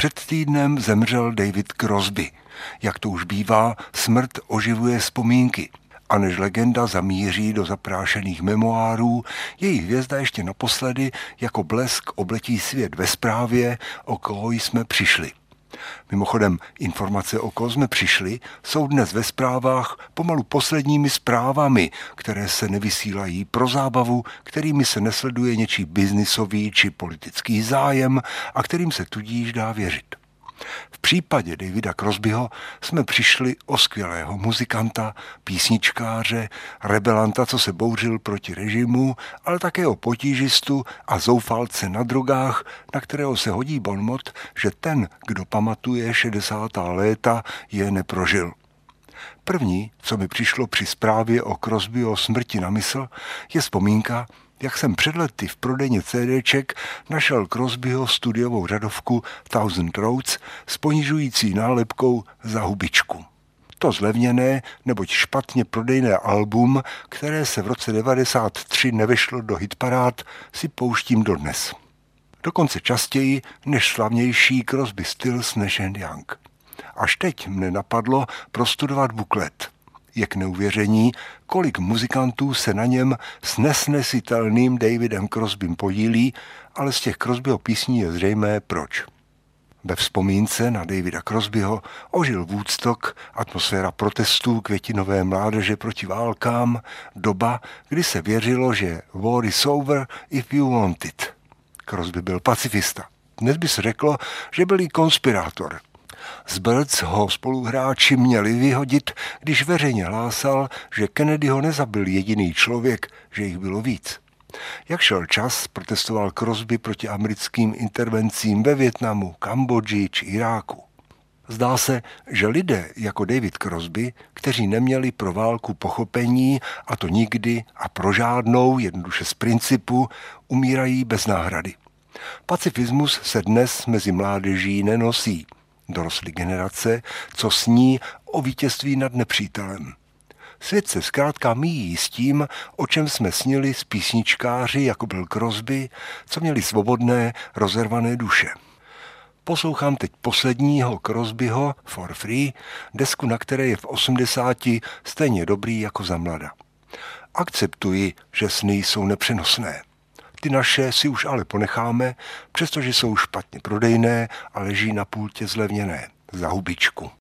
Před týdnem zemřel David Crosby. Jak to už bývá, smrt oživuje vzpomínky. A než legenda zamíří do zaprášených memoárů, její hvězda ještě naposledy jako blesk obletí svět ve zprávě, o koho jsme přišli. Mimochodem, informace o koho jsme přišli jsou dnes ve zprávách pomalu posledními zprávami, které se nevysílají pro zábavu, kterými se nesleduje něčí biznisový či politický zájem a kterým se tudíž dá věřit. V případě Davida Crosbyho jsme přišli o skvělého muzikanta, písničkáře, rebelanta, co se bouřil proti režimu, ale také o potížistu a zoufalce na drogách, na kterého se hodí bonmot, že ten, kdo pamatuje 60. léta, je neprožil. První, co mi přišlo při zprávě o Crosbyho smrti na mysl, je vzpomínka, jak jsem před lety v prodejně CDček našel Crosbyho studiovou řadovku Thousand Roads s ponižující nálepkou za hubičku. To zlevněné, neboť špatně prodejné album, které se v roce 93 nevešlo do hitparád, si pouštím dodnes. Dokonce častěji než slavnější Crosby Stills než Young. Až teď mne napadlo prostudovat buklet – je k neuvěření, kolik muzikantů se na něm s nesnesitelným Davidem Crosbym podílí, ale z těch Crosbyho písní je zřejmé proč. Ve vzpomínce na Davida Crosbyho ožil Woodstock, atmosféra protestů květinové mládeže proti válkám, doba, kdy se věřilo, že war is over if you want it. Crosby byl pacifista. Dnes by se řeklo, že byl i konspirátor – z Birds ho spoluhráči měli vyhodit, když veřejně hlásal, že Kennedy ho nezabil jediný člověk, že jich bylo víc. Jak šel čas, protestoval Crosby proti americkým intervencím ve Větnamu, Kambodži či Iráku. Zdá se, že lidé jako David Crosby, kteří neměli pro válku pochopení, a to nikdy a pro žádnou, jednoduše z principu, umírají bez náhrady. Pacifismus se dnes mezi mládeží nenosí – dorostly generace, co sní o vítězství nad nepřítelem. Svět se zkrátka míjí s tím, o čem jsme snili s písničkáři, jako byl Crosby, co měli svobodné, rozervané duše. Poslouchám teď posledního Crosbyho For Free, desku, na které je v 80 stejně dobrý jako za mlada. Akceptuji, že sny jsou nepřenosné. Ty naše si už ale ponecháme, přestože jsou špatně prodejné a leží na pultě zlevněné za hubičku.